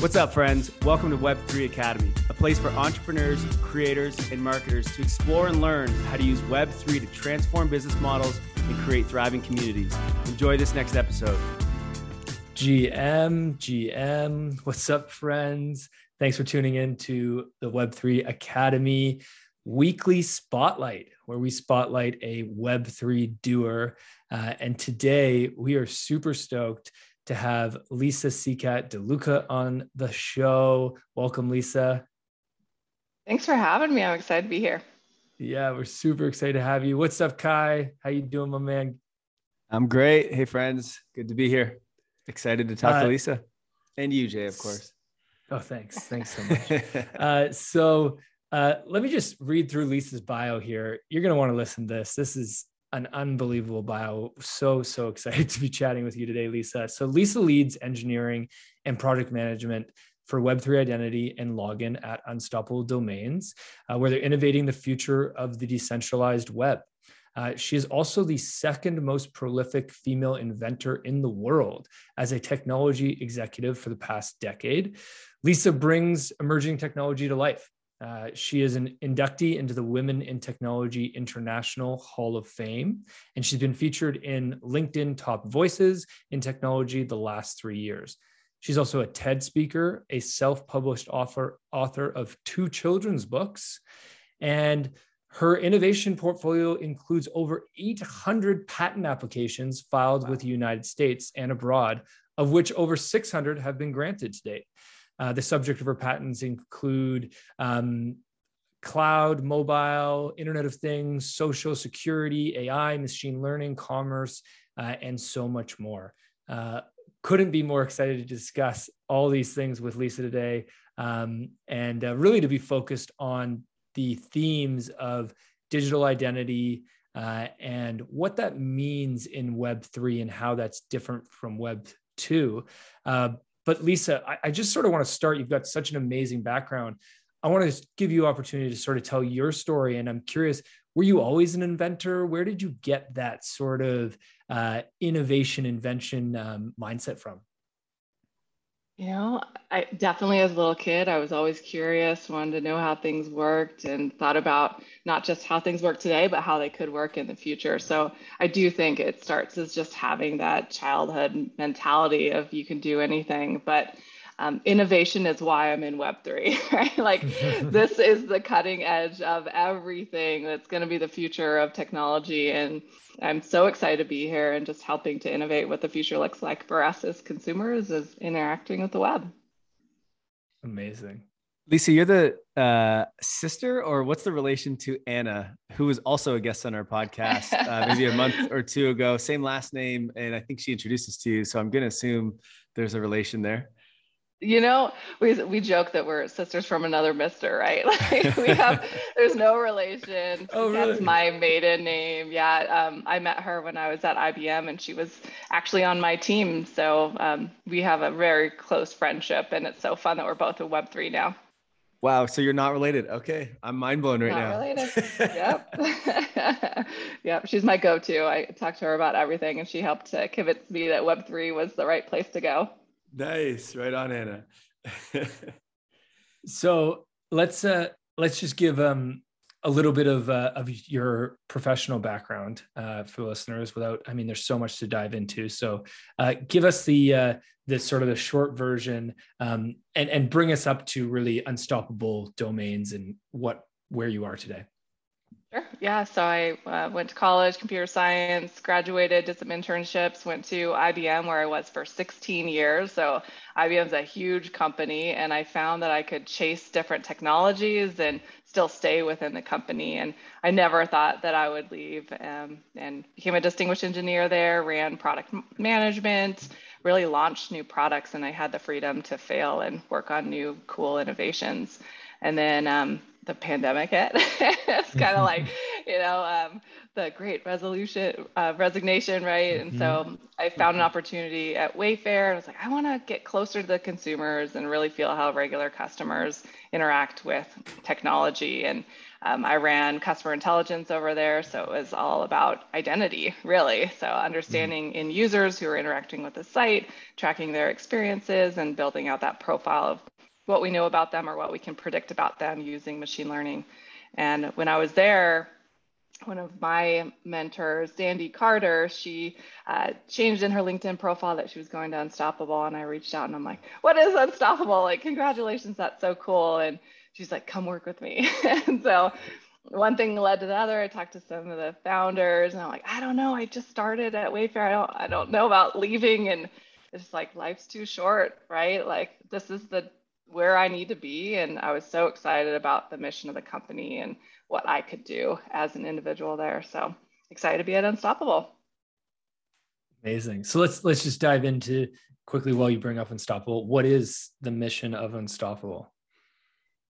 What's up, friends? Welcome to Web3 Academy, a place for entrepreneurs, creators, and marketers to explore and learn how to use Web3 to transform business models and create thriving communities. Enjoy this next episode. GM, GM, what's up, friends? Thanks for tuning in to the Web3 Academy weekly spotlight, where we spotlight a Web3 doer. Uh, and today we are super stoked to have Lisa Seacat DeLuca on the show. Welcome, Lisa. Thanks for having me. I'm excited to be here. Yeah, we're super excited to have you. What's up, Kyle? How you doing, my man? I'm great. Hey, friends. Good to be here. Excited to talk uh, to Lisa and you, Jay, of course. Oh, thanks. Thanks so much. uh, so uh, let me just read through Lisa's bio here. You're going to want to listen to this. This is an unbelievable bio. So, so excited to be chatting with you today, Lisa. So, Lisa leads engineering and project management for Web3 identity and login at Unstoppable Domains, uh, where they're innovating the future of the decentralized web. Uh, she is also the second most prolific female inventor in the world as a technology executive for the past decade. Lisa brings emerging technology to life uh, she is an inductee into the Women in Technology International Hall of Fame, and she's been featured in LinkedIn Top Voices in Technology the last three years. She's also a TED speaker, a self published author, author of two children's books, and her innovation portfolio includes over 800 patent applications filed wow. with the United States and abroad, of which over 600 have been granted to date. Uh, the subject of her patents include um, cloud, mobile, Internet of Things, social security, AI, machine learning, commerce, uh, and so much more. Uh, couldn't be more excited to discuss all these things with Lisa today um, and uh, really to be focused on the themes of digital identity uh, and what that means in Web3 and how that's different from Web 2. But Lisa, I, I just sort of want to start. You've got such an amazing background. I want to give you opportunity to sort of tell your story. And I'm curious, were you always an inventor? Where did you get that sort of uh, innovation, invention um, mindset from? You know, I definitely as a little kid, I was always curious, wanted to know how things worked and thought about not just how things work today, but how they could work in the future. So I do think it starts as just having that childhood mentality of you can do anything. But um, innovation is why I'm in Web3, right? like this is the cutting edge of everything that's going to be the future of technology. And I'm so excited to be here and just helping to innovate what the future looks like for us as consumers is interacting with the web. Amazing. Lisa, you're the uh, sister, or what's the relation to Anna, who was also a guest on our podcast uh, maybe a month or two ago? Same last name, and I think she introduced us to you. So I'm going to assume there's a relation there you know we we joke that we're sisters from another mister right? Like we have there's no relation. Oh, really? that's my maiden name. Yeah um, i met her when i was at ibm and she was actually on my team. So um, we have a very close friendship and it's so fun that we're both at web3 now. Wow so you're not related. Okay i'm mind blown right not now. related. yep. Yep she's my go-to. I talked to her about everything and she helped to convince me that web3 was the right place to go Nice, right on, Anna. so let's uh let's just give um a little bit of uh, of your professional background uh, for listeners without i mean there's so much to dive into. So uh, give us the uh, the sort of the short version um, and and bring us up to really unstoppable domains and what where you are today Sure. Yeah. So I uh, went to college, computer science, graduated, did some internships, went to IBM where I was for 16 years. So IBM's a huge company, and I found that I could chase different technologies and still stay within the company. And I never thought that I would leave um, and became a distinguished engineer there, ran product management, really launched new products, and I had the freedom to fail and work on new cool innovations. And then um, the pandemic hit. it's kind of like, you know, um, the great resolution, uh, resignation, right? And so mm-hmm. I found an opportunity at Wayfair. I was like, I want to get closer to the consumers and really feel how regular customers interact with technology. And um, I ran customer intelligence over there. So it was all about identity, really. So understanding mm-hmm. in users who are interacting with the site, tracking their experiences, and building out that profile of what we know about them or what we can predict about them using machine learning. And when I was there, one of my mentors, Sandy Carter, she uh, changed in her LinkedIn profile that she was going to Unstoppable. And I reached out and I'm like, what is Unstoppable? Like, congratulations, that's so cool. And she's like, come work with me. and so one thing led to the other. I talked to some of the founders and I'm like, I don't know. I just started at Wayfair. I don't, I don't know about leaving. And it's like, life's too short, right? Like, this is the where I need to be. And I was so excited about the mission of the company and what I could do as an individual there. So excited to be at Unstoppable. Amazing. So let's let's just dive into quickly while you bring up Unstoppable. What is the mission of Unstoppable?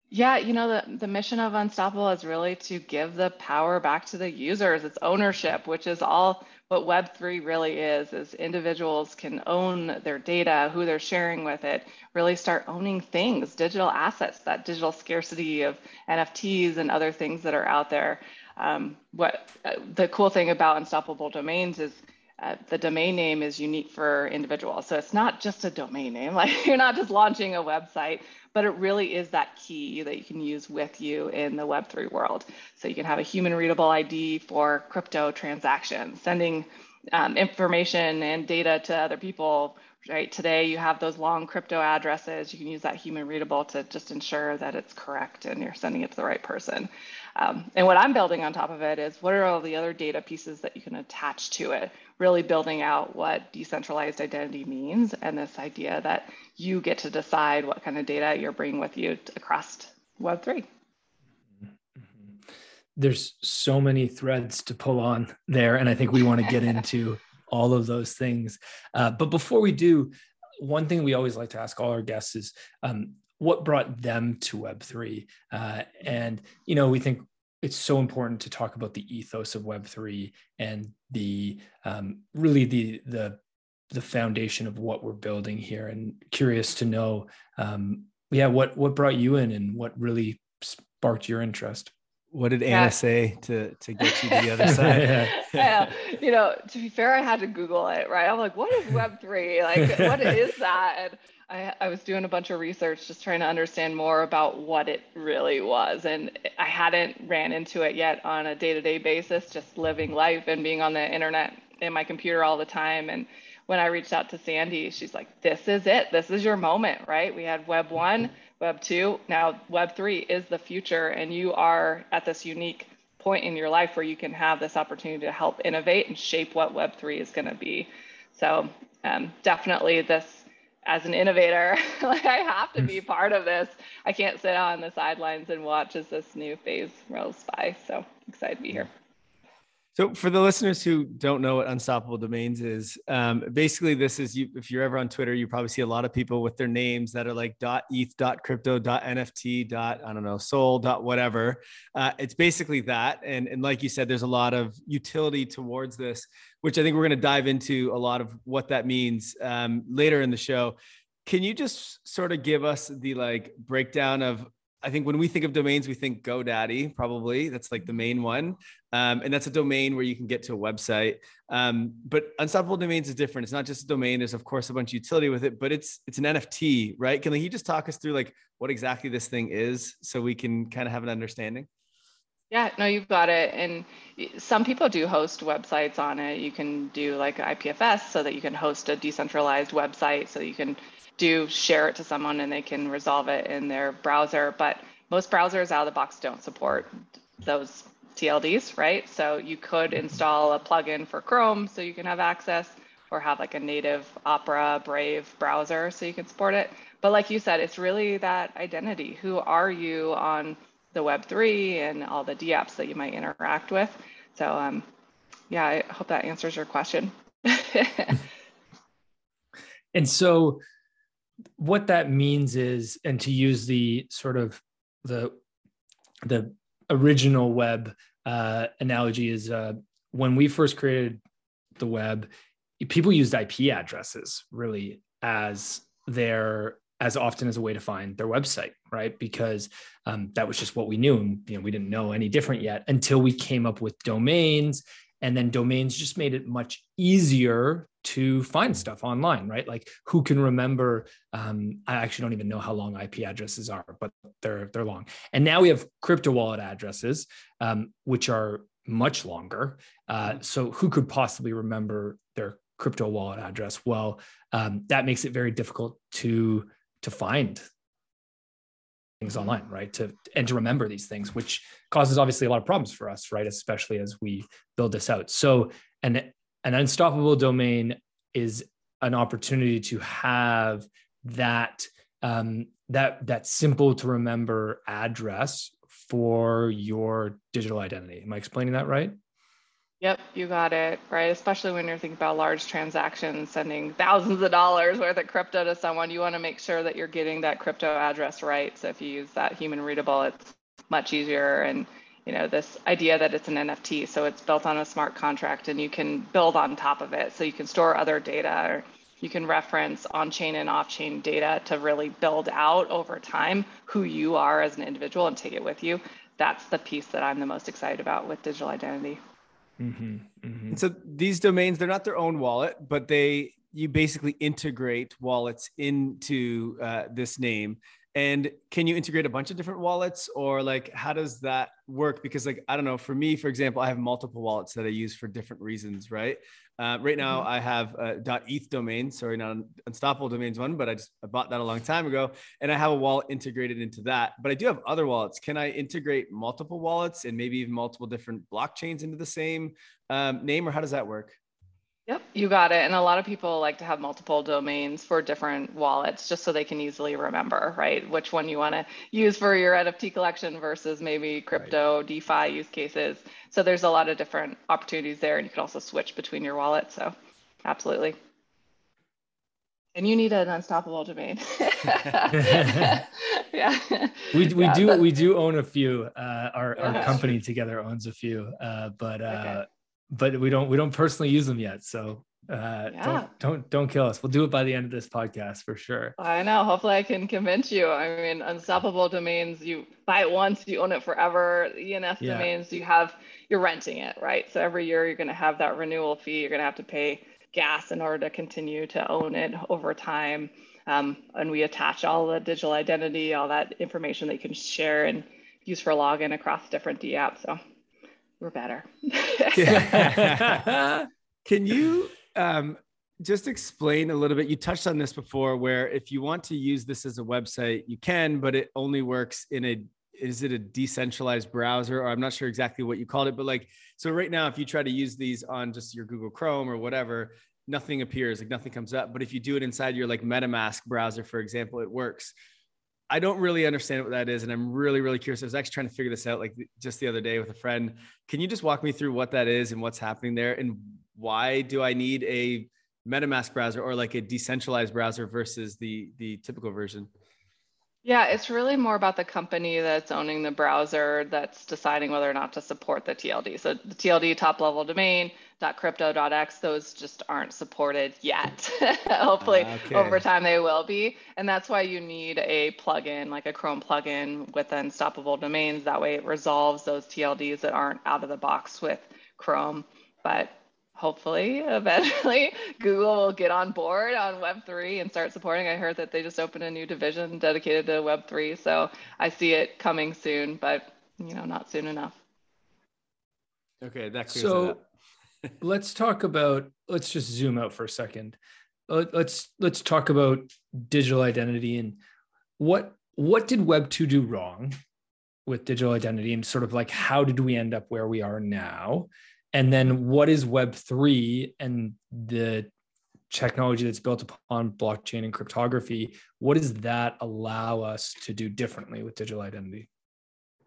Yeah, you know, the, the mission of Unstoppable is really to give the power back to the users. It's ownership, which is all what Web3 really is, is individuals can own their data, who they're sharing with it, really start owning things, digital assets, that digital scarcity of NFTs and other things that are out there. Um, what uh, the cool thing about Unstoppable Domains is uh, the domain name is unique for individuals. So it's not just a domain name, like you're not just launching a website, but it really is that key that you can use with you in the Web3 world. So you can have a human readable ID for crypto transactions, sending um, information and data to other people. Right today, you have those long crypto addresses. You can use that human readable to just ensure that it's correct and you're sending it to the right person. Um, and what I'm building on top of it is what are all the other data pieces that you can attach to it, really building out what decentralized identity means and this idea that you get to decide what kind of data you're bringing with you across Web3. There's so many threads to pull on there, and I think we want to get into all of those things. Uh, but before we do, one thing we always like to ask all our guests is um, what brought them to Web3? Uh, and, you know, we think it's so important to talk about the ethos of Web3 and the um, really the, the the foundation of what we're building here and curious to know um, yeah what what brought you in and what really sparked your interest what did Anna yeah. say to to get you to the other side? yeah. yeah. You know, to be fair, I had to Google it, right? I'm like, what is Web three? Like, what is that? And I, I was doing a bunch of research, just trying to understand more about what it really was, and I hadn't ran into it yet on a day to day basis. Just living life and being on the internet in my computer all the time, and when I reached out to Sandy, she's like, this is it. This is your moment, right? We had Web 1, Web 2. Now, Web 3 is the future. And you are at this unique point in your life where you can have this opportunity to help innovate and shape what Web 3 is going to be. So, um, definitely, this as an innovator, like I have to be part of this. I can't sit on the sidelines and watch as this new phase rolls by. So, excited to be here. So, for the listeners who don't know what Unstoppable Domains is, um, basically, this is you. If you're ever on Twitter, you probably see a lot of people with their names that are like .eth, .crypto, .nft, I don't know, soul, whatever. Uh, it's basically that, and and like you said, there's a lot of utility towards this, which I think we're going to dive into a lot of what that means um, later in the show. Can you just sort of give us the like breakdown of I think when we think of domains, we think GoDaddy, probably. That's like the main one. Um, and that's a domain where you can get to a website. Um, but Unstoppable Domains is different. It's not just a domain. There's of course a bunch of utility with it, but it's it's an NFT, right? Can like, you just talk us through like what exactly this thing is so we can kind of have an understanding? Yeah, no, you've got it. And some people do host websites on it. You can do like IPFS so that you can host a decentralized website so you can do share it to someone and they can resolve it in their browser. But most browsers out of the box don't support those TLDs, right? So you could install a plugin for Chrome so you can have access or have like a native Opera, Brave browser so you can support it. But like you said, it's really that identity. Who are you on the Web3 and all the DApps that you might interact with? So um, yeah, I hope that answers your question. and so what that means is, and to use the sort of the the original web uh, analogy is uh, when we first created the web, people used IP addresses really as their as often as a way to find their website, right? Because um, that was just what we knew, and you know we didn't know any different yet until we came up with domains, and then domains just made it much easier to find stuff online, right? Like who can remember? Um, I actually don't even know how long IP addresses are, but they're they're long. And now we have crypto wallet addresses, um, which are much longer. Uh, so who could possibly remember their crypto wallet address? Well, um, that makes it very difficult to to find things online, right? To and to remember these things, which causes obviously a lot of problems for us, right? Especially as we build this out. So an an unstoppable domain is an opportunity to have that um, that that simple to remember address for your digital identity. Am I explaining that right? Yep, you got it, right? Especially when you're thinking about large transactions, sending thousands of dollars worth of crypto to someone, you want to make sure that you're getting that crypto address right. So if you use that human readable, it's much easier. And you know, this idea that it's an NFT, so it's built on a smart contract and you can build on top of it. So you can store other data or you can reference on-chain and off-chain data to really build out over time who you are as an individual and take it with you. That's the piece that I'm the most excited about with digital identity. Mm-hmm, mm-hmm. so these domains, they're not their own wallet, but they you basically integrate wallets into uh, this name. And can you integrate a bunch of different wallets, or like how does that work? Because like I don't know, for me, for example, I have multiple wallets that I use for different reasons, right? Uh, right now, mm-hmm. I have a .eth domain, sorry, not Unstoppable Domains one, but I just I bought that a long time ago, and I have a wallet integrated into that. But I do have other wallets. Can I integrate multiple wallets and maybe even multiple different blockchains into the same um, name, or how does that work? Yep, you got it. And a lot of people like to have multiple domains for different wallets just so they can easily remember, right? Which one you want to use for your NFT collection versus maybe crypto, right. DeFi use cases. So there's a lot of different opportunities there. And you can also switch between your wallets. So absolutely. And you need an unstoppable domain. yeah. We, we yeah, do but... we do own a few. Uh, our, our company together owns a few. Uh, but uh, okay but we don't we don't personally use them yet. So uh, yeah. don't don't don't kill us. We'll do it by the end of this podcast for sure. I know. Hopefully, I can convince you. I mean, unstoppable domains. You buy it once, you own it forever. ENS yeah. domains, you have you're renting it, right? So every year you're going to have that renewal fee. You're going to have to pay gas in order to continue to own it over time. Um, and we attach all the digital identity, all that information that you can share and use for login across different D apps. So we're better. Can you um, just explain a little bit? You touched on this before, where if you want to use this as a website, you can, but it only works in a is it a decentralized browser or i'm not sure exactly what you called it but like so right now if you try to use these on just your google chrome or whatever nothing appears like nothing comes up but if you do it inside your like metamask browser for example it works I don't really understand what that is, and I'm really, really curious. I was actually trying to figure this out like just the other day with a friend. Can you just walk me through what that is and what's happening there, and why do I need a MetaMask browser or like a decentralized browser versus the the typical version? Yeah, it's really more about the company that's owning the browser that's deciding whether or not to support the TLD. So the TLD top level domain, .crypto.x, those just aren't supported yet. Hopefully ah, okay. over time they will be. And that's why you need a plugin, like a Chrome plugin with unstoppable domains. That way it resolves those TLDs that aren't out of the box with Chrome. But hopefully eventually Google will get on board on Web3 and start supporting. I heard that they just opened a new division dedicated to Web3. So I see it coming soon, but you know, not soon enough. Okay, that clears so let's talk about let's just zoom out for a second. Let's let's talk about digital identity and what what did web 2 do wrong with digital identity and sort of like how did we end up where we are now? And then what is web 3 and the technology that's built upon blockchain and cryptography? What does that allow us to do differently with digital identity?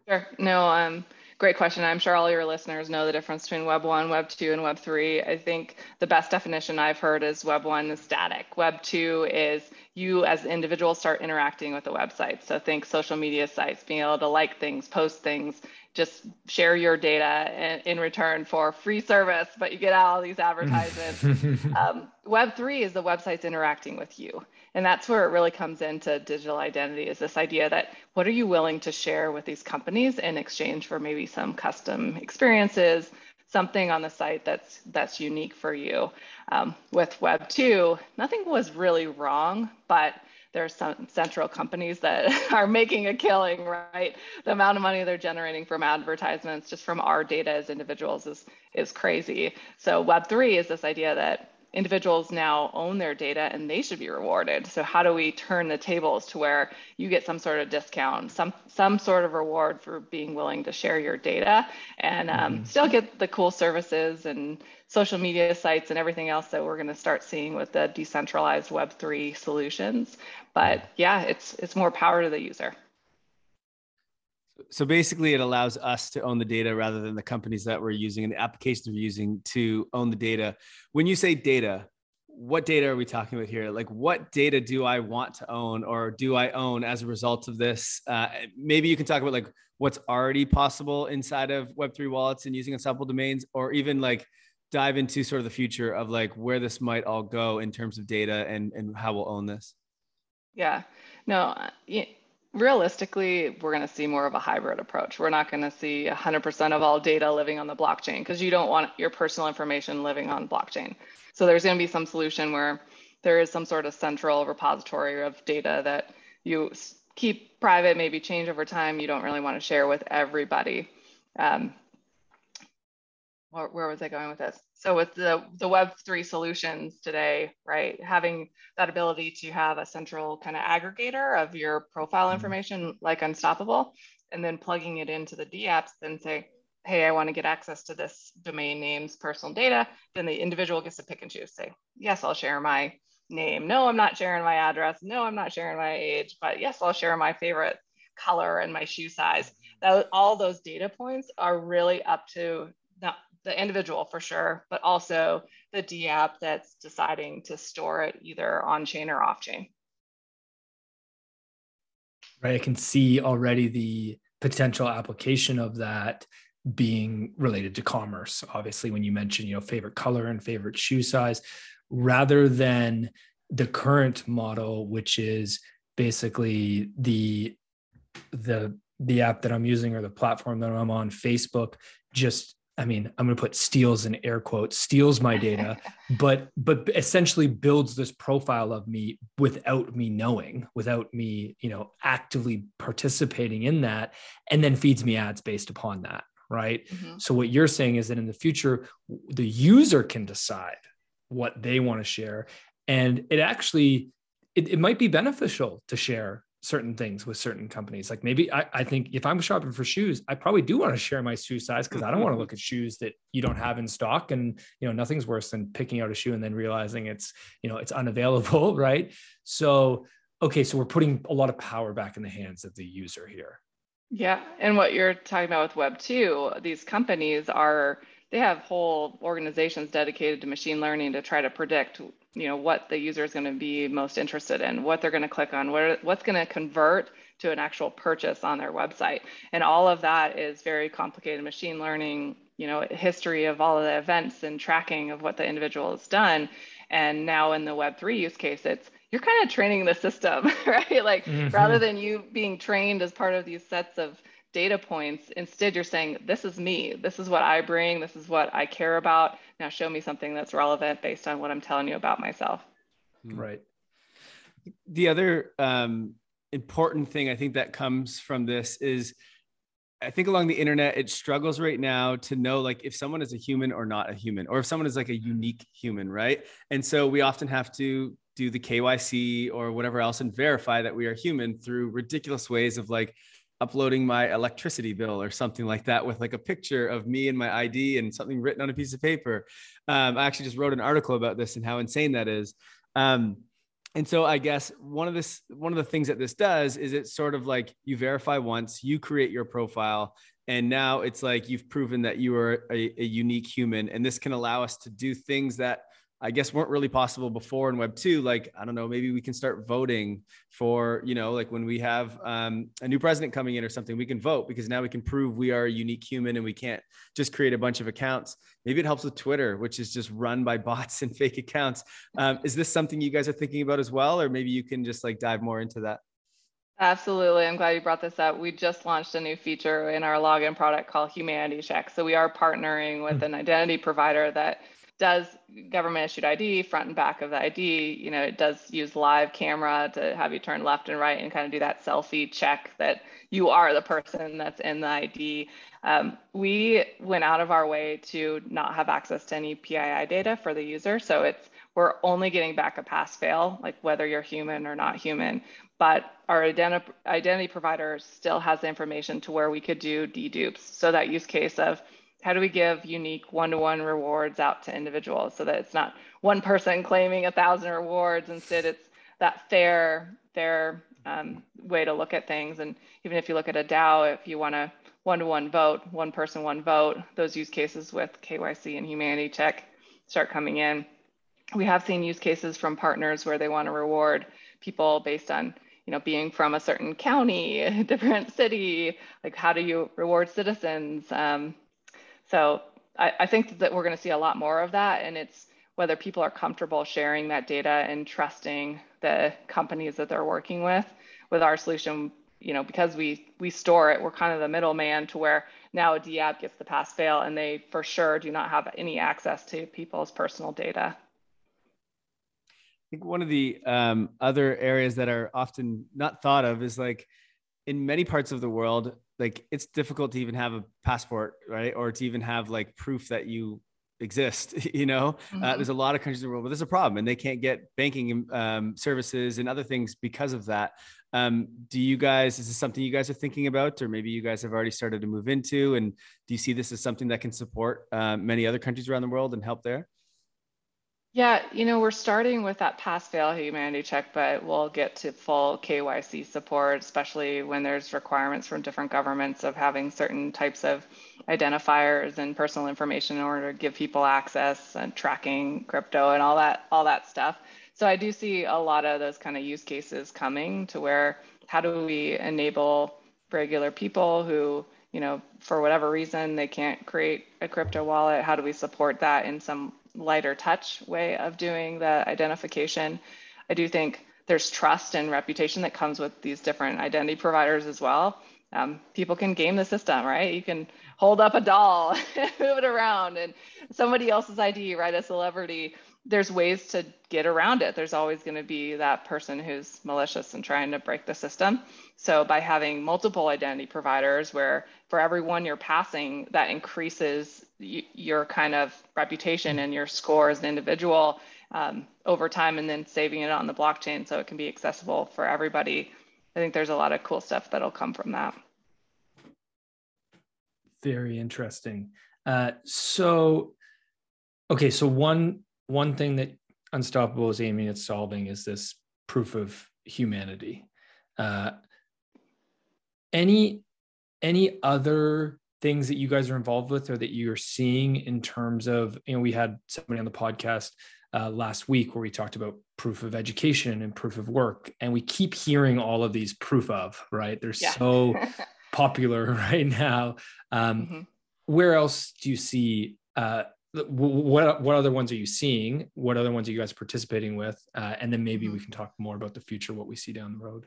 Sure. No um Great question. I'm sure all your listeners know the difference between Web 1, Web 2, and Web 3. I think the best definition I've heard is Web 1 is static. Web 2 is you as individuals start interacting with the website. So think social media sites, being able to like things, post things, just share your data in, return for free service, but you get all these advertisements. um, Web3 is the websites interacting with you. And that's where it really comes into digital identity is this idea that what are you willing to share with these companies in exchange for maybe some custom experiences, something on the site that's that's unique for you. Um, with Web 2, nothing was really wrong, but there's some central companies that are making a killing, right? The amount of money they're generating from advertisements just from our data as individuals is is crazy. So Web3 is this idea that individuals now own their data and they should be rewarded. So how do we turn the tables to where you get some sort of discount, some some sort of reward for being willing to share your data and um, mm-hmm. still get the cool services and social media sites and everything else that we're going to start seeing with the decentralized Web3 solutions. But yeah, it's it's more power to the user. So basically, it allows us to own the data rather than the companies that we're using and the applications we're using to own the data. When you say data, what data are we talking about here? Like, what data do I want to own or do I own as a result of this? Uh, maybe you can talk about like what's already possible inside of Web3 wallets and using unstoppable domains, or even like dive into sort of the future of like where this might all go in terms of data and, and how we'll own this. Yeah, no, realistically, we're going to see more of a hybrid approach. We're not going to see 100% of all data living on the blockchain because you don't want your personal information living on blockchain. So there's going to be some solution where there is some sort of central repository of data that you keep private, maybe change over time. You don't really want to share with everybody. Um, where, where was I going with this? So with the, the Web3 solutions today, right, having that ability to have a central kind of aggregator of your profile mm-hmm. information like Unstoppable, and then plugging it into the DApps, then say, hey, I want to get access to this domain name's personal data, then the individual gets to pick and choose, say, yes, I'll share my name. No, I'm not sharing my address. No, I'm not sharing my age, but yes, I'll share my favorite color and my shoe size. That, all those data points are really up to not the individual for sure, but also the DApp that's deciding to store it either on chain or off chain. Right. I can see already the potential application of that being related to commerce. Obviously, when you mention, you know, favorite color and favorite shoe size, rather than the current model, which is basically the the the app that I'm using or the platform that I'm on, Facebook, just I mean, I'm going to put steals in air quotes, steals my data, but but essentially builds this profile of me without me knowing, without me, you know, actively participating in that, and then feeds me ads based upon that, right? Mm-hmm. So what you're saying is that in the future, the user can decide what they want to share, and it actually it, it might be beneficial to share certain things with certain companies. Like maybe I, I think if I'm shopping for shoes, I probably do want to share my shoe size because I don't want to mm-hmm. look at shoes that you don't have in stock. And you know, nothing's worse than picking out a shoe and then realizing it's, you know, it's unavailable, right? So okay, so we're putting a lot of power back in the hands of the user here. Yeah. And what you're talking about with Web 2, these companies are they have whole organizations dedicated to machine learning to try to predict you know what the user is going to be most interested in what they're going to click on what what's going to convert to an actual purchase on their website. And all of that is very complicated machine learning you know history of all of the events and tracking of what the individual has done. And now in the web3 use case it's you're kind of training the system right? Like mm-hmm. rather than you being trained as part of these sets of data points. Instead, you're saying, this is me. This is what I bring. This is what I care about. Now show me something that's relevant based on what I'm telling you about myself. Hmm. Right. The other um, important thing I think that comes from this is I think along the internet, it struggles right now to know like if someone is a human or not a human, or if someone is like a unique human, right? And so we often have to do the KYC or whatever else and verify that we are human through ridiculous ways of like uploading my electricity bill or something like that with like a picture of me and my ID and something written on a piece of paper. Um, I actually just wrote an article about this and how insane that is. Um, and so I guess one of this one of the things that this does is it's sort of like you verify once, you create your profile, and now it's like you've proven that you are a, a unique human, and this can allow us to do things that I guess weren't really possible before in Web two. Like I don't know, maybe we can start voting for you know like when we have um, a new president coming in or something, we can vote because now we can prove we are a unique human and we can't just create a bunch of accounts. Maybe it helps with Twitter, which is just run by bots and fake accounts. Um, is this something you guys are thinking about as well, or maybe you can just like dive more into that? Absolutely. I'm glad you brought this up. We just launched a new feature in our login product called Humanity Check. So we are partnering with hmm. an identity provider that does government issued ID front and back of the ID. You know, it does use live camera to have you turn left and right and kind of do that selfie check that you are the person that's in the ID. Um, we went out of our way to not have access to any PII data for the user. So it's we're only getting back a pass fail, like whether you're human or not human. But our identi- identity provider still has the information to where we could do dedupes. So that use case of how do we give unique one-to-one rewards out to individuals so that it's not one person claiming a thousand rewards? Instead it's that fair fair um, way to look at things. And even if you look at a dao if you want to one-to-one vote one person one vote those use cases with kyc and humanity check start coming in. We have seen use cases from partners where they want to reward people based on you know being from a certain county a different city like how do you reward citizens? Um, so I, I think that we're going to see a lot more of that. And it's whether people are comfortable sharing that data and trusting the companies that they're working with. With our solution, you know, because we we store it, we're kind of the middleman to where now a DApp gets the pass fail and they for sure do not have any access to people's personal data. I think one of the um, other areas that are often not thought of is like in many parts of the world, like it's difficult to even have a passport, right? Or to even have like proof that you exist you know uh, mm-hmm. uh, there's a lot of countries in the world where there's a problem and they can't get banking um, services and other things because of that um, do you guys is this something you guys are thinking about or maybe you guys have already started to move into and do you see this as something that can support uh, many other countries around the world and help there yeah, you know, we're starting with that pass fail humanity check, but we'll get to full KYC support, especially when there's requirements from different governments of having certain types of identifiers and personal information in order to give people access and tracking crypto and all that all that stuff. So I do see a lot of those kind of use cases coming to where how do we enable regular people who you know for whatever reason they can't create a crypto wallet how do we support that in some lighter touch way of doing the identification. I do think there's trust and reputation that comes with these different identity providers as well. Um, people can game the system, right? You can hold up a doll, move it around, and somebody else's ID, right? A celebrity. There's ways to get around it. There's always going to be that person who's malicious and trying to break the system. So by having multiple identity providers, where for every one you're passing, that increases your kind of reputation and your score as an individual um, over time and then saving it on the blockchain so it can be accessible for everybody. I think there's a lot of cool stuff that'll come from that. Very interesting. Uh, so, okay, so one one thing that Unstoppable is aiming at solving is this proof of humanity. Uh, any any other things that you guys are involved with or that you're seeing in terms of you know we had somebody on the podcast uh, last week where we talked about proof of education and proof of work and we keep hearing all of these proof of right they're yeah. so popular right now um, mm-hmm. where else do you see uh, what what other ones are you seeing what other ones are you guys participating with uh, and then maybe mm-hmm. we can talk more about the future what we see down the road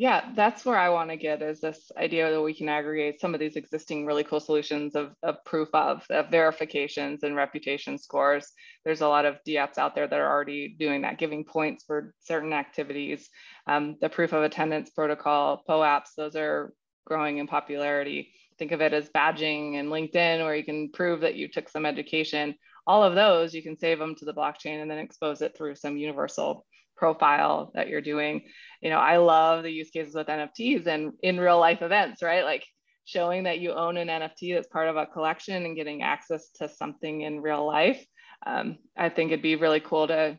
yeah, that's where I want to get is this idea that we can aggregate some of these existing really cool solutions of, of proof of, of verifications and reputation scores. There's a lot of DApps out there that are already doing that, giving points for certain activities. Um, the proof of attendance protocol, POAPs, those are growing in popularity. Think of it as badging and LinkedIn, where you can prove that you took some education. All of those, you can save them to the blockchain and then expose it through some universal profile that you're doing. You know, I love the use cases with NFTs and in real life events, right? Like showing that you own an NFT that's part of a collection and getting access to something in real life. Um, I think it'd be really cool to,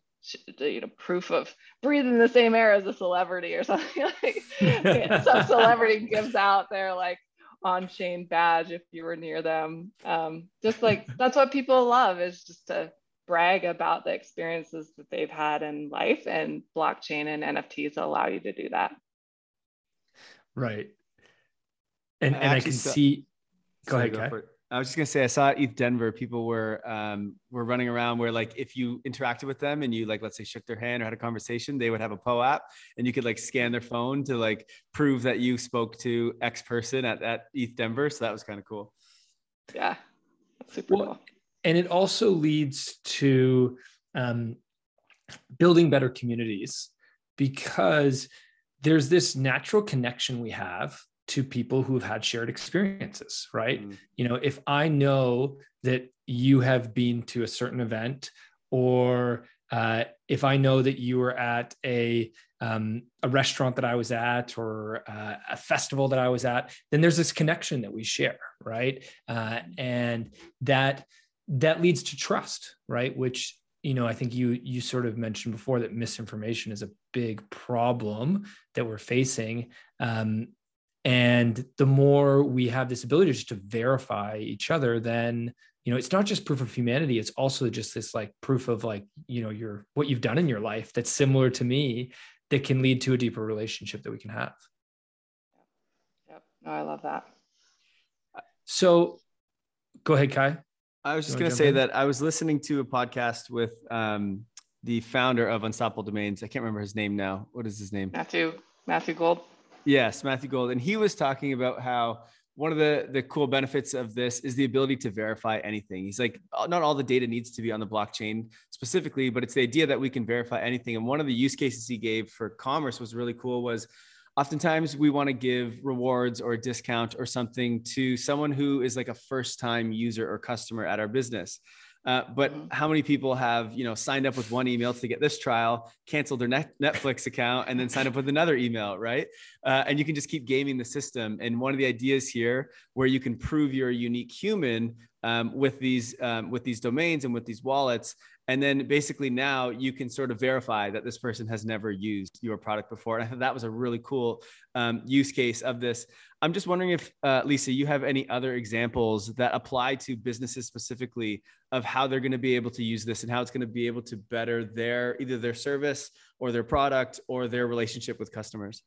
to, you know, proof of breathing the same air as a celebrity or something like some celebrity gives out their like on-chain badge if you were near them. Um, just like that's what people love is just to brag about the experiences that they've had in life and blockchain and nfts allow you to do that. Right. And, I and i can saw, see go ahead go I was just gonna say I saw at ETH Denver people were um, were running around where like if you interacted with them and you like let's say shook their hand or had a conversation, they would have a POAP and you could like scan their phone to like prove that you spoke to X person at, at ETHDenver. So that was kind of cool. Yeah. super well, cool. And it also leads to um, building better communities because there's this natural connection we have to people who've had shared experiences, right? Mm. You know, if I know that you have been to a certain event, or uh, if I know that you were at a um, a restaurant that I was at, or uh, a festival that I was at, then there's this connection that we share, right? Uh, and that that leads to trust, right? Which you know, I think you you sort of mentioned before that misinformation is a big problem that we're facing. Um, and the more we have this ability just to verify each other then you know it's not just proof of humanity it's also just this like proof of like you know your what you've done in your life that's similar to me that can lead to a deeper relationship that we can have. Yep. No i love that. So go ahead Kyle. I was just going to say in? that i was listening to a podcast with um, the founder of unstoppable domains. I can't remember his name now. What is his name? Matthew matthew Gould Yes, Matthew Gould. And he was talking about how one of the, the cool benefits of this is the ability to verify anything. He's like, uh, not all the data needs to be on the blockchain specifically, but it's the idea that we can verify anything. And one of the use cases he gave for commerce was really cool was oftentimes we want to give rewards or a discount or something to someone who is like a first time user or customer at our business. Uh, but mm-hmm. how many people have you know signed up with one email to get this trial, canceled their net- Netflix account, and then signed up with another email, right? Uh, and you can just keep gaming the system. And one of the ideas here, where you can prove you're a unique human um, with these um, with these domains and with these wallets, and then basically now you can sort of verify that this person has never used your product before. And I thought that was a really cool um, use case of this. I'm just wondering if, uh, Lisa, you have any other examples that apply to businesses specifically of how they're going to be able to use this and how it's going to be able to better their either their service or their product or their relationship with customers.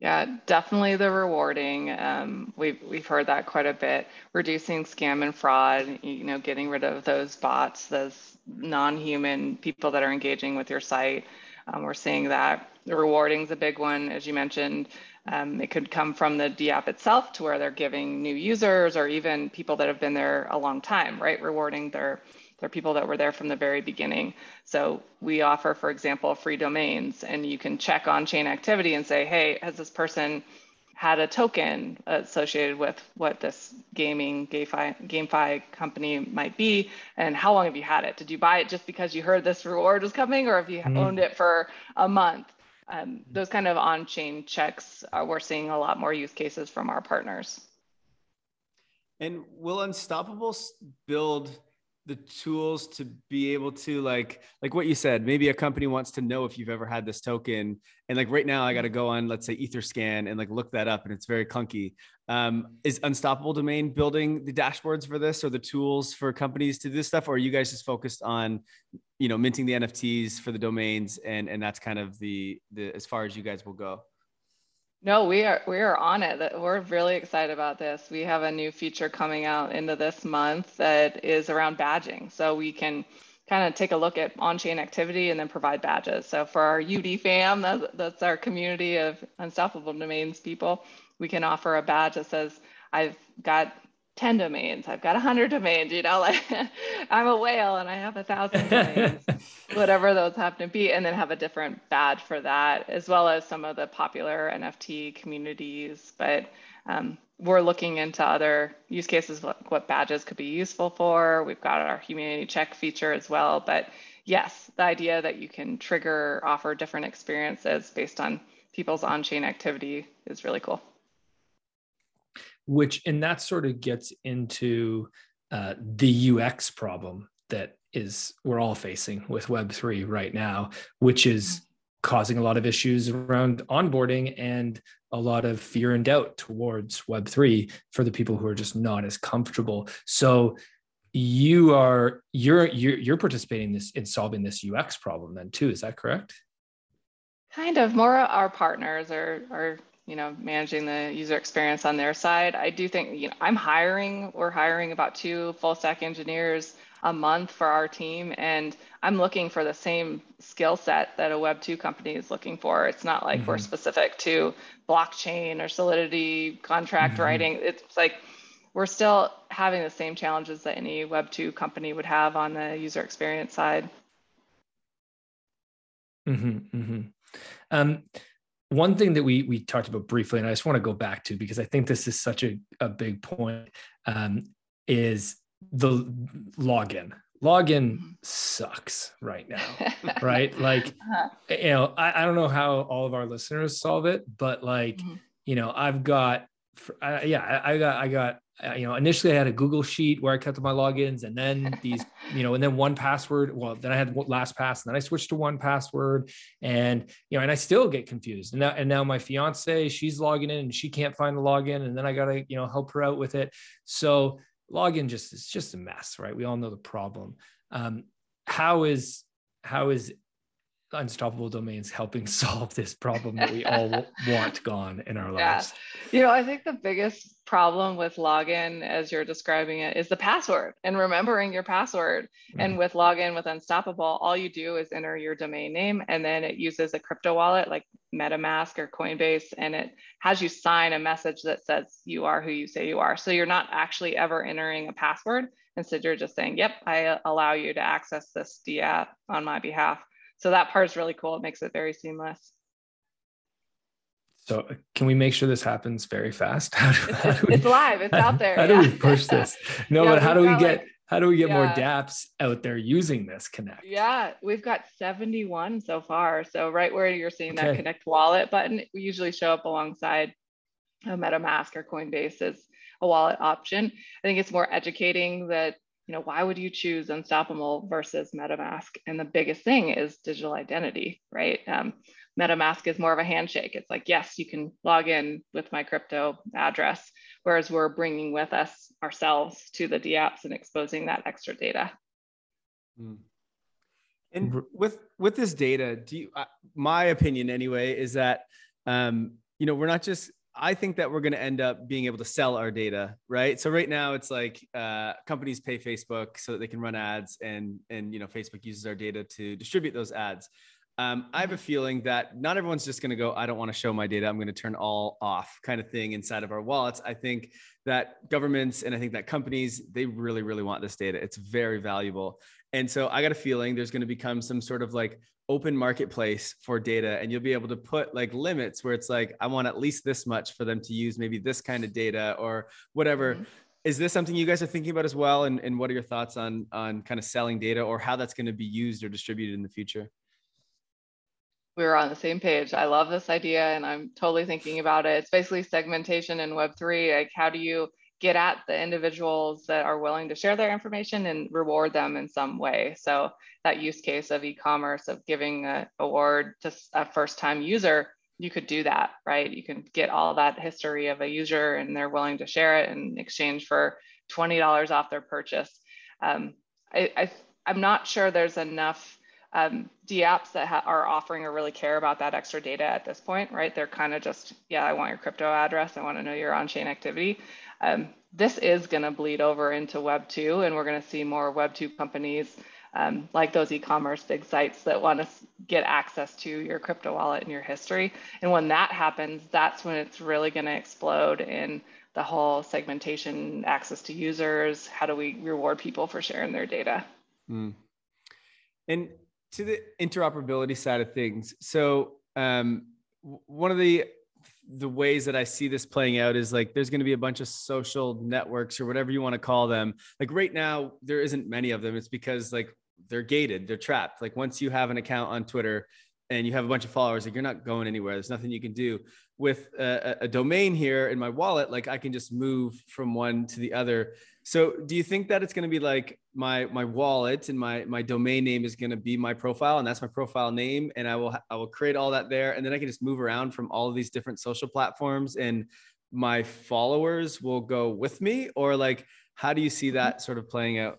Yeah, definitely the rewarding. Um, we've we've heard that quite a bit. Reducing scam and fraud. You know, getting rid of those bots, those non-human people that are engaging with your site. Um, we're seeing that the rewarding is a big one, as you mentioned. Um, it could come from the DApp itself to where they're giving new users or even people that have been there a long time, right? Rewarding their, their people that were there from the very beginning. So we offer, for example, free domains and you can check on chain activity and say, hey, has this person had a token associated with what this gaming GameFi, GameFi company might be and how long have you had it? Did you buy it just because you heard this reward was coming or have you mm-hmm. owned it for a month? um, those kind of on-chain checks, uh, we're seeing a lot more use cases from our partners. And will Unstoppable build the tools to be able to like like what you said maybe a company wants to know if you've ever had this token. And like right now i got to go on let's say etherscan and like look that up and it's very clunky. Um, is unstoppable domain building the dashboards for this or the tools for companies to do this stuff? Or are you guys just focused on you know minting the nfts for the domains and and that's kind of the the as far as you guys will go no, we are we are on it. We're really excited about this. We have a new feature coming out into this month that is around badging. So we can kind of take a look at on-chain activity and then provide badges. So for our UD fam, that's, that's our community of unstoppable domains people, we can offer a badge that says, I've got 10 domains. I've got 100 domains, you know, like I'm a whale and I have a thousand domains, whatever those happen to be, and then have a different badge for that, as well as some of the popular NFT communities. But um, we're looking into other use cases, what, what badges could be useful for. We've got our humanity check feature as well. But yes, the idea that you can trigger, offer different experiences based on people's on chain activity is really cool which and that sort of gets into uh, the UX problem that is we're all facing with Web3 right now, which is mm-hmm. causing a lot of issues around onboarding and a lot of fear and doubt towards Web3 for the people who are just not as comfortable. So you are you're you're you're participating in this in solving this UX problem then too. Is that correct? Kind of more our partners are are you know managing the user experience on their side. I do think you know I'm hiring. We're hiring about two full stack engineers a month for our team, and I'm looking for the same skill set that a Web two company is looking for. It's not like mm-hmm. we're specific to blockchain or Solidity contract mm-hmm. writing. It's like we're still having the same challenges that any Web two company would have on the user experience side. Mm-hmm, mm-hmm. Um, one thing that we we talked about briefly, and I just want to go back to because I think this is such a, a big point, um, is the login. Login sucks right now, right? Like, uh-huh. you know, I, I don't know how all of our listeners solve it, but like, mm-hmm. you know, I've got, uh, yeah, I, I got, I got you know, initially I had a Google sheet where I kept my logins and then these, you know, and then 1Password. Well, then I had LastPass and then I switched to 1Password and, you know, and I still get confused. And now, and now my fiance, she's logging in and she can't find the login. And then I got to, you know, help her out with it. So login just, it's just a mess, right? We all know the problem. Um, how is, how is unstoppable domains helping solve this problem that we all want gone in our lives. Yeah. you know i think the biggest problem with login as you're describing it is the password and remembering your password. Mm-hmm. and with login with unstoppable all you do is enter your domain name and then it uses a crypto wallet like metamask or coinbase and it has you sign a message that says you are who you say you are. So you're not actually ever entering a password. Instead you're just saying yep i allow you to access this DApp on my behalf so that part is really cool. It makes it very seamless. So uh, can we make sure this happens very fast? Do, it's, we, it's, live. It's out there. How yeah. do we push this? No, yeah, but how do we get like, how do we get yeah. more dApps out there using this Connect? Yeah, we've got 71 so far. So right where you're seeing okay. that Connect wallet button, we usually show up alongside a MetaMask or Coinbase as a wallet option. I think it's more educating that you know, why would you choose Unstoppable versus MetaMask? And the biggest thing is digital identity, right? Um, MetaMask is more of a handshake. It's like, yes, you can log in with my crypto address, whereas we're bringing with us ourselves to the DApps and exposing that extra data. Mm. And with with this data, do you? Uh, my opinion, anyway, is that um, you know we're not just I think that we're going to end up being able to sell our data, right? So right now it's like uh, companies pay Facebook so that they can run ads, and and you know Facebook uses our data to distribute those ads. Um, I have a feeling that not everyone's just going to go, I don't want to show my data. I'm going to turn all off kind of thing inside of our wallets. I think that governments and I think that companies, they really, really want this data. It's very valuable. And so I got a feeling there's going to become some sort of like open marketplace for data and you'll be able to put like limits where it's like i want at least this much for them to use maybe this kind of data or whatever. Mm-hmm. is this something you guys are thinking about as well? And, and what are your thoughts on on kind of selling data or how that's going to be used or distributed in the future? We are on the same page. I love this idea and i'm totally thinking about it. It's basically segmentation in web3 like how do you get at the individuals that are willing to share their information and reward them in some way. So that use case of e-commerce of giving an award to a first-time user, you could do that, right? You can get all that history of a user and they're willing to share it in exchange for $20 off their purchase. Um, I, I'm not sure there's enough um, DApps that ha- are offering or really care about that extra data at this point, right? They're kind of just, yeah, I want your crypto address. I want to know your on-chain activity. Um, this is going to bleed over into Web 2, and we're going to see more Web 2 companies um, like those e-commerce big sites that want to get access to your crypto wallet and your history. And when that happens, that's when it's really going to explode in the whole segmentation, access to users. How do we reward people for sharing their data? Mm. And to the interoperability side of things, so um, one of the the ways that I see this playing out is like there's going to be a bunch of social networks or whatever you want to call them. Like right now, there isn't many of them. It's because like they're gated, they're trapped. Like once you have an account on Twitter and you have a bunch of followers, like you're not going anywhere. There's nothing you can do with a, a domain here in my wallet. Like I can just move from one to the other so do you think that it's going to be like my my wallet and my my domain name is going to be my profile and that's my profile name and I will I will create all that there and then I can just move around from all of these different social platforms and my followers will go with me or like How do you see that sort of playing out?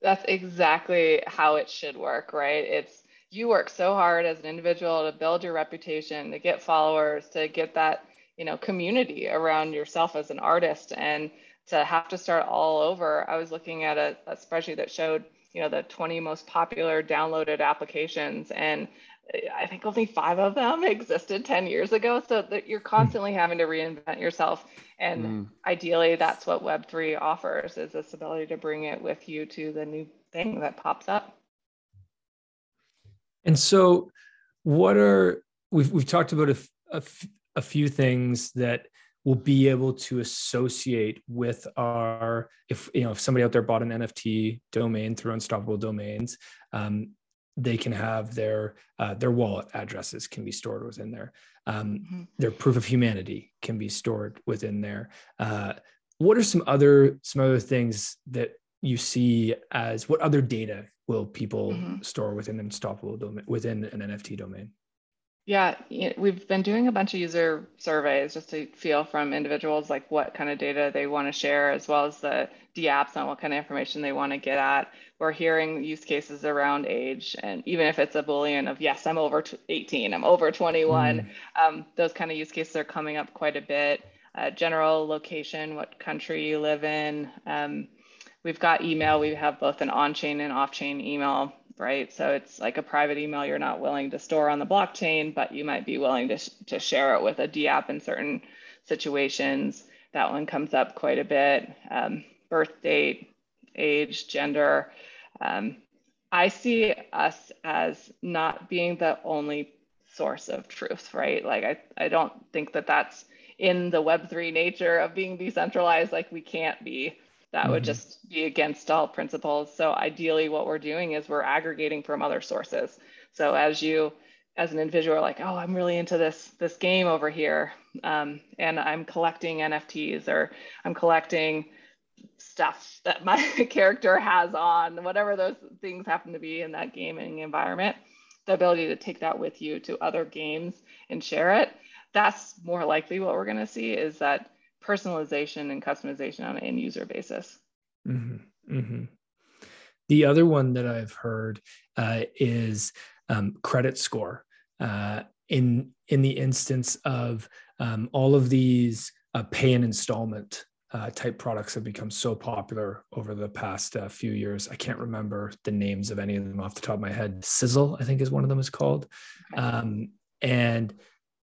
That's exactly how it should work, right? It's you work so hard as an individual to build your reputation, to get followers, to get that, you know, community around yourself as an artist and to have to start all over. I was looking at a, a spreadsheet that showed, you know, the 20 most popular downloaded applications and I think only five of them existed 10 years ago. So that you're hmm. constantly having to reinvent yourself. And mm. ideally, that's what Web3 offers is this ability to bring it with you to the new thing that pops up. And so, what are we've, we've talked about a, a, a few things that we'll be able to associate with our if you know if somebody out there bought an nft domain through unstoppable domains um, they can have their uh, their wallet addresses can be stored within there. Um, mm-hmm. Their proof of humanity can be stored within there. Uh, what are some other some other things that you see as what other data will people mm-hmm. store within an domain within an NFT domain? Yeah, we've been doing a bunch of user surveys just to feel from individuals like what kind of data they want to share, as well as the DApps on what kind of information they want to get at. We're hearing use cases around age, and even if it's a Boolean of yes, I'm over 18, I'm over 21, mm. um, those kind of use cases are coming up quite a bit. Uh, general location, what country you live in. Um, we've got email. We have both an on-chain and off-chain email right? So it's like a private email you're not willing to store on the blockchain, but you might be willing to, sh- to share it with a DApp in certain situations. That one comes up quite a bit. Um, birth date, age, gender. Um, I see us as not being the only source of truth, right? Like, I, I don't think that that's in the Web3 nature of being decentralized. Like, we can't be that mm-hmm. would just be against all principles. So ideally what we're doing is we're aggregating from other sources. So as you as an individual are like, oh, I'm really into this this game over here, um, and I'm collecting NFTs or I'm collecting stuff that my character has on, whatever those things happen to be in that gaming environment. The ability to take that with you to other games and share it. That's more likely what we're going to see is that personalization and customization on an end user basis. Mm-hmm. Mm-hmm. The other one that I've heard uh, is um, credit score. Uh, in in the instance of um, all of these uh, pay an installment uh, type products have become so popular over the past uh, few years. I can't remember the names of any of them off the top of my head. Sezzle, I think, is one of them is called. Um, and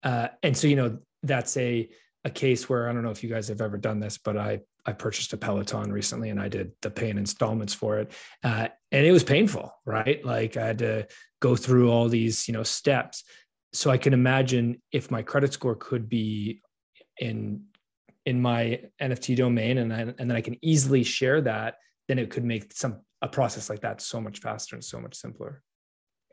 uh, and so you know that's a a case where I don't know if you guys have ever done this, but I I purchased a Peloton recently and I did the paying installments for it, uh, and it was painful, right? Like I had to go through all these you know steps. So I can imagine if my credit score could be in in my NFT domain, and I, and then I can easily share that, then it could make some a process like that so much faster and so much simpler.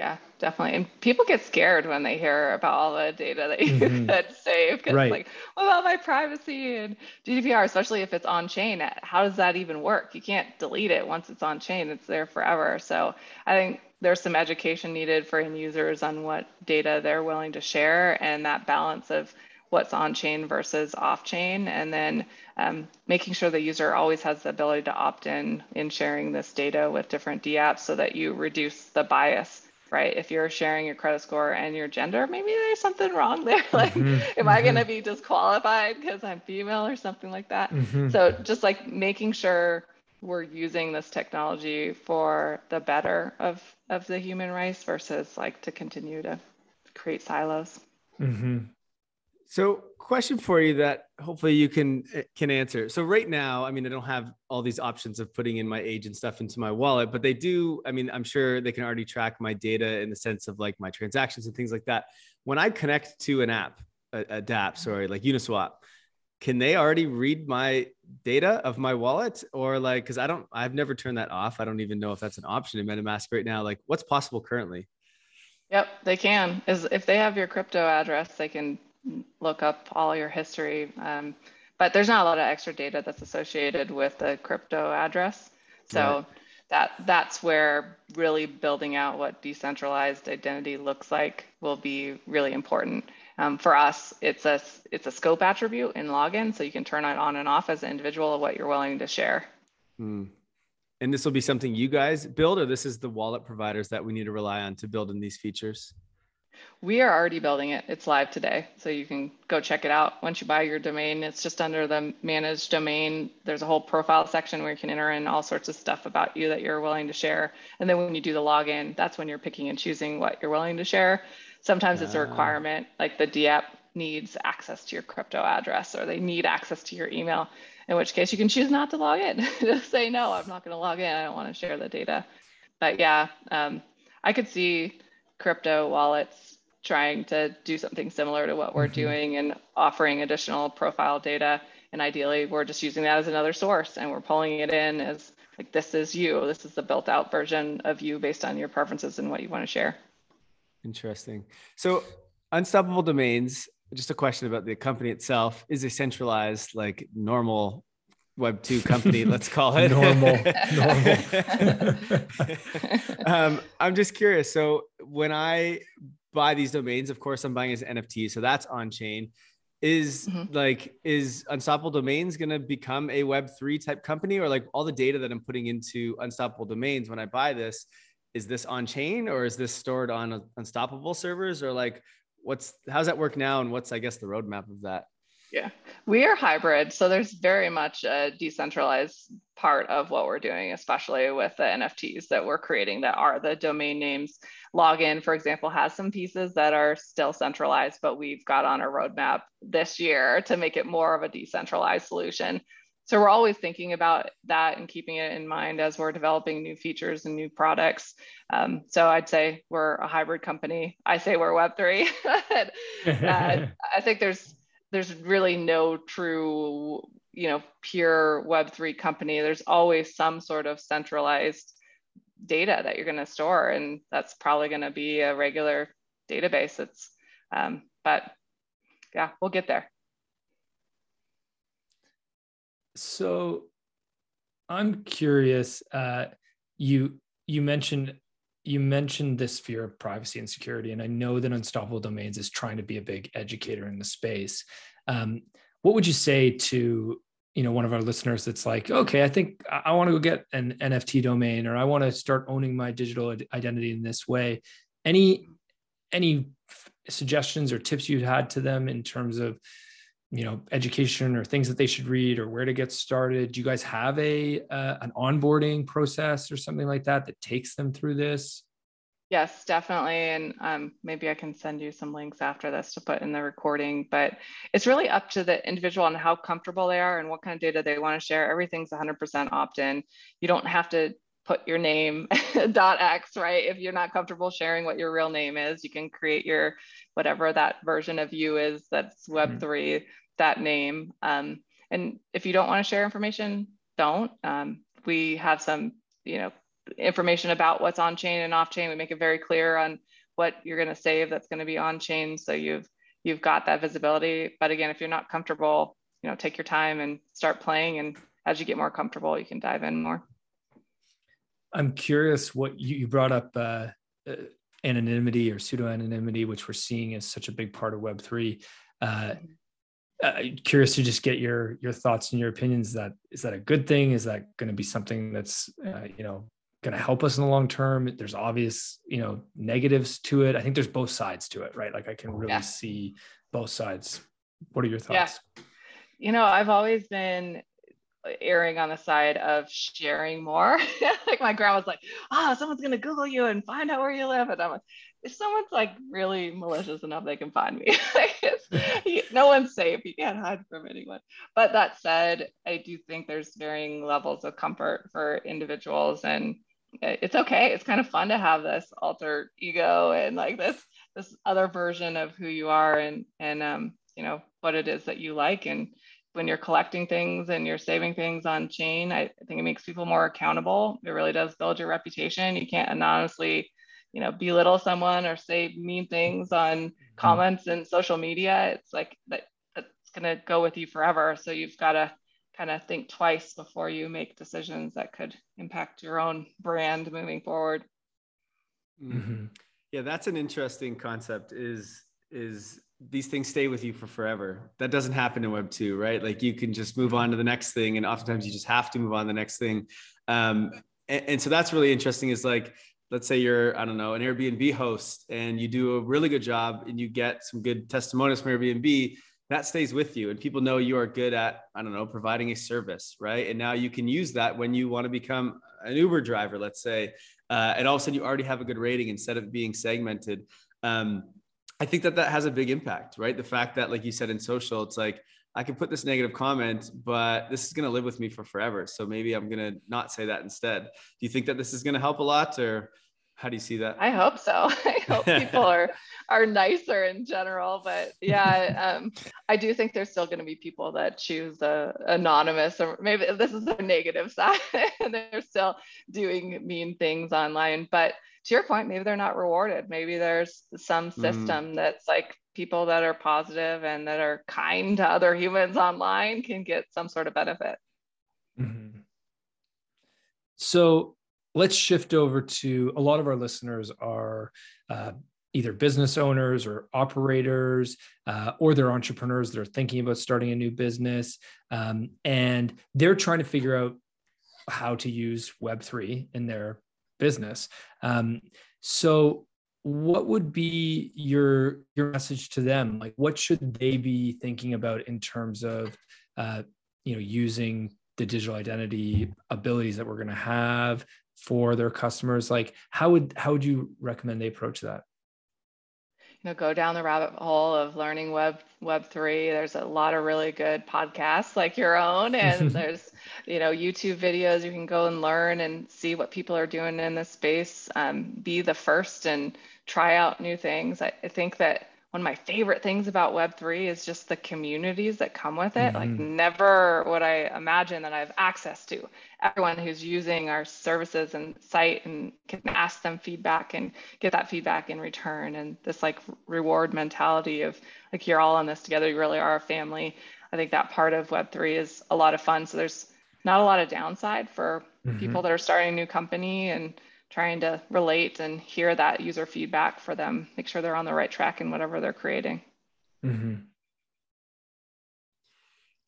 Yeah, definitely. And people get scared when they hear about all the data that you mm-hmm. could save because right. like, what about my privacy and GDPR, especially if it's on chain? How does that even work? You can't delete it once it's on chain, it's there forever. So I think there's some education needed for end users on what data they're willing to share and that balance of what's on chain versus off chain. And then um, making sure the user always has the ability to opt in in sharing this data with different DApps so that you reduce the bias right? If you're sharing your credit score and your gender, maybe there's something wrong there. like, mm-hmm, am mm-hmm. I going to be disqualified because I'm female or something like that? Mm-hmm. So just like making sure we're using this technology for the better of of the human race versus like to continue to create silos. So, question for you that hopefully you can eh, can answer. So, right now, I mean, I don't have all these options of putting in my age and stuff into my wallet, but they do. I mean, I'm sure they can already track my data in the sense of like my transactions and things like that. When I connect to an app, a, a DApp, sorry, like Uniswap, can they already read my data of my wallet or like because I don't, I've never turned that off. I don't even know if that's an option in MetaMask right now. Like, what's possible currently? Yep, they can. Is if they have your crypto address, they can look up all your history. Um, but there's not a lot of extra data that's associated with the crypto address. So right. that that's where really building out what decentralized identity looks like will be really important. Um, for us, it's a it's a scope attribute in login, so you can turn it on and off as an individual of what you're willing to share Hmm. And this will be something you guys build, or this is the wallet providers that we need to rely on to build in these features? We are already building it. It's live today. So you can go check it out. Once you buy your domain, it's just under the managed domain. There's a whole profile section where you can enter in all sorts of stuff about you that you're willing to share. And then when you do the login, that's when you're picking and choosing what you're willing to share. Sometimes it's a ah. requirement, like the DApp needs access to your crypto address or they need access to your email in which case you can choose not to log in. Just say, no, I'm not going to log in. I don't want to share the data. But yeah, um, I could see crypto wallets trying to do something similar to what we're mm-hmm. doing and offering additional profile data. And ideally, we're just using that as another source and we're pulling it in as like, this is you. This is the built out version of you based on your preferences and what you want to share. Interesting. So, unstoppable domains just a question about the company itself is a centralized like normal web 2 company let's call it. Normal normal. Um, i'm just curious. So when i buy these domains of course i'm buying as nft so that's on chain. Is mm-hmm. like is unstoppable domains going to become a web 3 type company? Or like all the data that i'm putting into unstoppable domains when i buy this is this on chain or is this stored on unstoppable servers? Or like what's how's that work now and what's i guess the roadmap of that yeah we are hybrid so there's very much a decentralized part of what we're doing especially with the nfts that we're creating that are the domain names login for example has some pieces that are still centralized but we've got on our roadmap this year to make it more of a decentralized solution so we're always thinking about that and keeping it in mind as we're developing new features and new products. Um, so I'd say we're a hybrid company. I say we're Web3. uh, I think there's there's really no true, you know, pure Web3 company. There's always some sort of centralized data that you're going to store, and that's probably going to be a regular database. It's, um, but yeah, we'll get there. So I'm curious. Uh, you you mentioned you mentioned this fear of privacy and security, and I know that Unstoppable Domains is trying to be a big educator in the space. Um, what would you say to you know one of our listeners that's like, okay, I think I want to go get an NFT domain, or I want to start owning my digital identity in this way. Any any suggestions or tips you had to them in terms of you know education or things that they should read or where to get started? Do you guys have a uh, an onboarding process or something like that that takes them through this? Yes definitely. And um, maybe i can send you some links after this to put in the recording but it's really up to the individual on how comfortable they are and what kind of data they want to share. Everything's 100% opt-in. You don't have to put your name dot x right if you're not comfortable sharing what your real name is you can create your whatever that version of you is that's web3 mm-hmm that name. Um, and if you don't want to share information, don't. Um, we have some, you know, information about what's on chain and off chain. We make it very clear on what you're going to save that's going to be on chain. So you've you've got that visibility. But again, if you're not comfortable, you know, take your time and start playing. And as you get more comfortable, you can dive in more. I'm curious what you, you brought up uh, uh, anonymity or pseudo anonymity, which we're seeing as such a big part of Web three. Uh, uh, curious to just get your your thoughts and your opinions. Is that is that a good thing? Is that going to be something that's uh, you know going to help us in the long term? There's obvious you know negatives to it. I think there's both sides to it, right? Like I can really yeah. see both sides. What are your thoughts? Yeah. You know, I've always been erring on the side of sharing more. like my grandma's like, oh, someone's gonna Google you and find out where you live. And I'm like, if someone's like really malicious enough, they can find me. no one's safe. You can't hide from anyone. But that said, I do think there's varying levels of comfort for individuals, and it's okay. It's kind of fun to have this alter ego and like this this other version of who you are, and and um, you know what it is that you like. And when you're collecting things and you're saving things on chain, I, I think it makes people more accountable. It really does build your reputation. You can't anonymously you know belittle someone or say mean things on mm-hmm. comments and social media it's like that that's going to go with you forever so you've got to kind of think twice before you make decisions that could impact your own brand moving forward mm-hmm. yeah that's an interesting concept is is these things stay with you for forever. That doesn't happen in Web two, right? Like you can just move on to the next thing, and oftentimes you just have to move on to the next thing. Um, and, and so that's really interesting. Is like let's say you're i don't know an airbnb host and you do a really good job and you get some good testimonials from airbnb that stays with you and people know you are good at i don't know providing a service right and now you can use that when you want to become an uber driver let's say uh, and all of a sudden you already have a good rating instead of being segmented um, i think that that has a big impact right the fact that like you said in social it's like I can put this negative comment, but this is going to live with me for forever. So maybe I'm going to not say that instead. Do you think that this is going to help a lot or how do you see that? I hope so. I hope people are are nicer in general, but yeah, um, I do think there's still going to be people that choose the anonymous, or maybe this is the negative side, and they're still doing mean things online. But to your point, maybe they're not rewarded. Maybe there's some mm. system mm. that's like people that are positive and that are kind to other humans online can get some sort of benefit. Mm-hmm. So let's shift over to a lot of our listeners are uh, either business owners or operators uh, or they're entrepreneurs that are thinking about starting a new business um, and they're trying to figure out how to use web3 in their business. Um, so what would be your your message to them? Like what should they be thinking about in terms of uh, you know using the digital identity abilities that we're going to have for their customers like how would how would you recommend they approach that? You know go down the rabbit hole of learning web web 3 there's a lot of really good podcasts like your own and there's you know youtube videos you can go and learn and see what people are doing in this space. Um, be the first and try out new things. I, I think that one of my favorite things about web3 is just the communities that come with it mm-hmm. like never would i imagine that i have access to everyone who's using our services and site and can ask them feedback and get that feedback in return and this like reward mentality of like you're all in this together you really are a family i think that part of web3 is a lot of fun so there's not a lot of downside for mm-hmm. people that are starting a new company and trying to relate and hear that user feedback for them, make sure they're on the right track in whatever they're creating. Mm-hmm.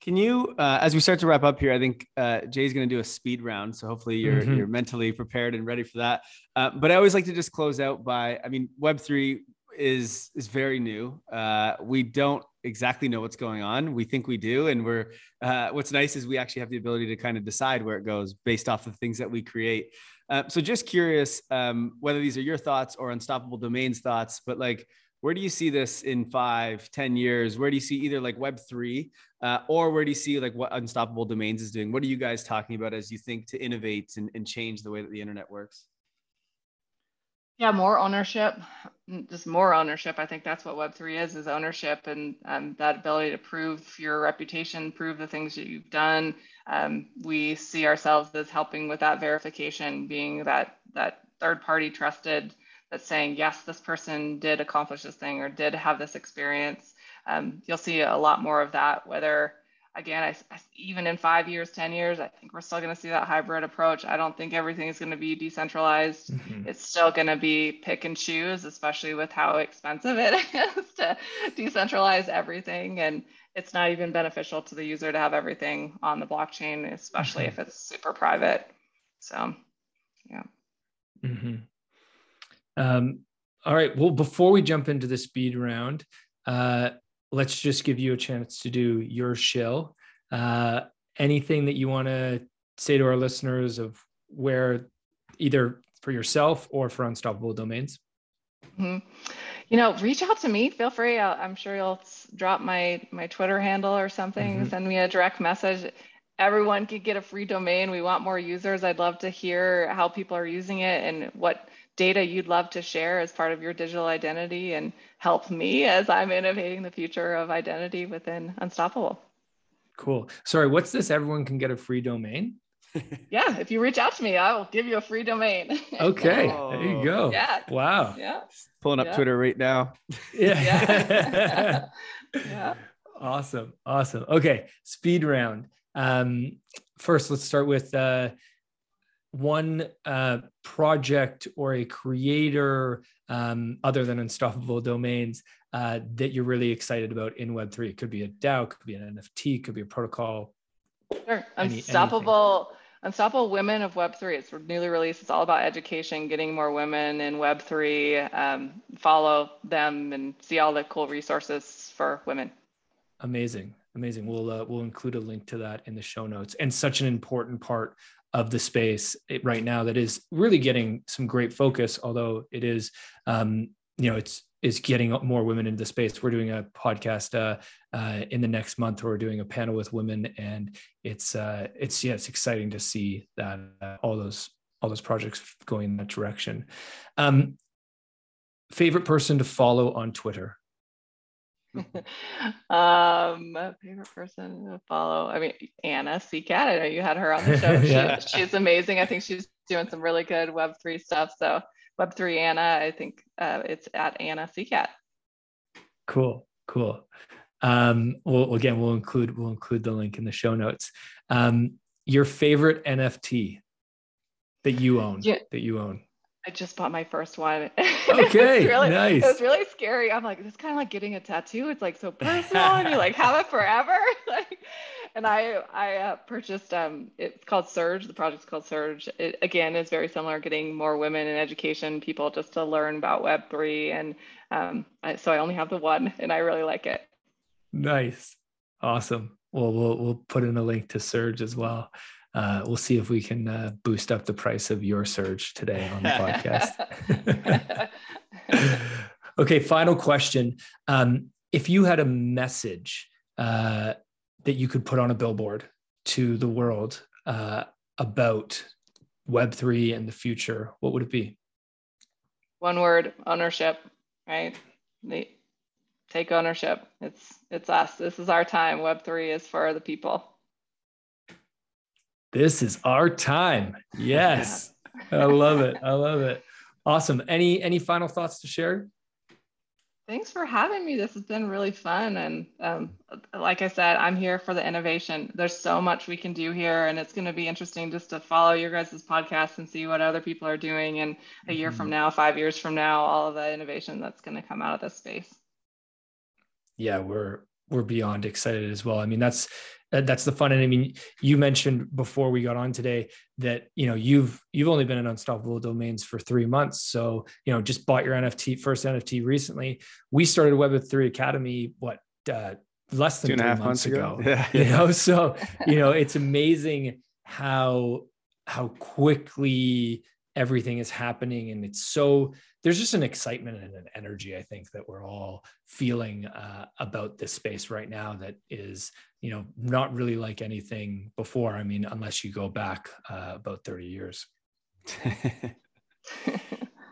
Can you, uh, as we start to wrap up here, I think uh, Jay's going to do a speed round, so hopefully you're mm-hmm. you're mentally prepared and ready for that. Uh, but I always like to just close out by, I mean, Web three is is very new. Uh, we don't exactly know what's going on. We think we do, and we're. Uh, what's nice is we actually have the ability to kind of decide where it goes based off of the things that we create. Uh, so just curious um, whether these are your thoughts or Unstoppable Domains thoughts, but like, where do you see this in five, ten years? Where do you see either like Web three, uh, or where do you see like what Unstoppable Domains is doing? What are you guys talking about as you think to innovate and, and change the way that the internet works? Yeah, more ownership, just more ownership. I think that's what Web3 is, is ownership and um, that ability to prove your reputation, prove the things that you've done. Um, we see ourselves as helping with that verification, being that, that third party trusted that's saying, yes, this person did accomplish this thing or did have this experience. Um, you'll see a lot more of that, whether again, I, I, even in five years, 10 years, I think we're still going to see that hybrid approach. I don't think everything is going to be decentralized. Mm-hmm. It's still going to be pick and choose, especially with how expensive it is to decentralize everything. And it's not even beneficial to the user to have everything on the blockchain, especially mm-hmm. if it's super private. So, yeah. Mm-hmm. Um, all right. Well, before we jump into the speed round, uh, let's just give you a chance to do your shill. Uh, anything that you want to say to our listeners of where either for yourself or for Unstoppable Domains? Mm-hmm. You know, reach out to me. Feel free. i am sure you'll drop my my Twitter handle or something. Mm-hmm. Send me a direct message. Everyone could get a free domain. We want more users. I'd love to hear how people are using it and what data you'd love to share as part of your digital identity and help me as I'm innovating the future of identity within Unstoppable. Cool. Sorry, what's this? Everyone can get a free domain? yeah, if you reach out to me, I will give you a free domain. okay, oh. there you go. Yeah. Wow. Yeah. Pulling up yeah. Twitter right now. Yeah. yeah. yeah. Awesome. Awesome. Okay, speed round. Um, first, let's start with uh, one uh, project or a creator um, other than unstoppable domains uh, that you're really excited about in Web3? It could be a DAO, could be an NFT, could be a protocol. Sure. Any, Unstoppable. Anything. Unstoppable Women of Web3. It's newly released. It's all about education, getting more women in Web3. Um, follow them and see all the cool resources for women. Amazing, amazing. We'll uh, we'll include a link to that in the show notes. And such an important part of the space right now that is really getting some great focus. Although it is, um, you know, it's is getting more women into the space. We're doing a podcast uh, uh, in the next month. We're doing a panel with women, and it's uh, it's yeah, it's exciting to see that uh, all those all those projects going in that direction. Um, favorite person to follow on Twitter? um, favorite person to follow. I mean, Anna C. Seacat. I know you had her on the show. yeah. she's amazing. I think she's doing some really good Web three stuff. So Web3 Anna, I think uh, it's at Anna C. Seacat. Cool, cool. Um, well, again, we'll include we'll include the link in the show notes. Um, your favorite NFT that you own yeah. that you own. I just bought my first one. Okay, it really, nice. It was really scary. I'm like, it's kind of like getting a tattoo. It's like so personal, and you like have it forever. like, and I I uh, purchased um it's called Surge. The project's called Surge. It again is very similar, getting more women in education, people just to learn about Web three, and um I, so I only have the one, and I really like it. Nice, awesome. Well, we'll we'll put in a link to Surge as well. Uh, we'll see if we can uh, boost up the price of your Surge today on the podcast. okay, final question. Um, if you had a message uh, that you could put on a billboard to the world uh, about Web3 and the future, what would it be? One word ownership, right? They take ownership. It's it's us. This is our time. Web3 is for the people. This is our time. Yes. I love it. I love it. Awesome. Any any final thoughts to share? Thanks for having me. This has been really fun. And um, like I said, I'm here for the innovation. There's so much we can do here, and it's going to be interesting just to follow your guys' podcast and see what other people are doing. And a year mm-hmm. from now, five years from now, all of the innovation that's going to come out of this space. Yeah, we're we're beyond excited as well. I mean, that's that's the fun. And I mean, you mentioned before we got on today that you know you've you've only been in Unstoppable Domains for three months, so you know just bought your NFT first NFT recently. We started Web Three Academy what uh, less than two and a half months, months ago. ago. Yeah, you know, so you know it's amazing how how quickly everything is happening and it's so there's just an excitement and an energy i think that we're all feeling uh, about this space right now that is you know not really like anything before. I mean unless you go back uh, about 30 years.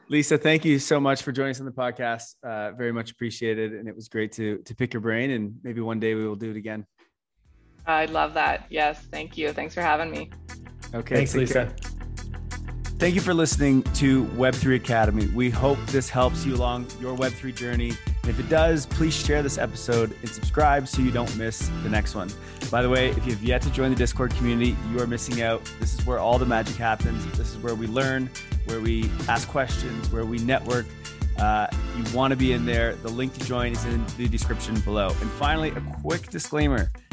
Lisa thank you so much for joining us on the podcast. Uh, very much appreciated and it was great to to pick your brain and maybe one day we will do it again. I'd love that. Yes thank you. Thanks for having me. Okay thanks lisa. care. Thank you for listening to Web3 Academy. We hope this helps you along your Web3 journey. And if it does, please share this episode and subscribe so you don't miss the next one. By the way, if you've yet to join the Discord community, you are missing out. This is where all the magic happens. This is where we learn, where we ask questions, where we network. Uh, you want to be in there. The link to join is in the description below. And finally, a quick disclaimer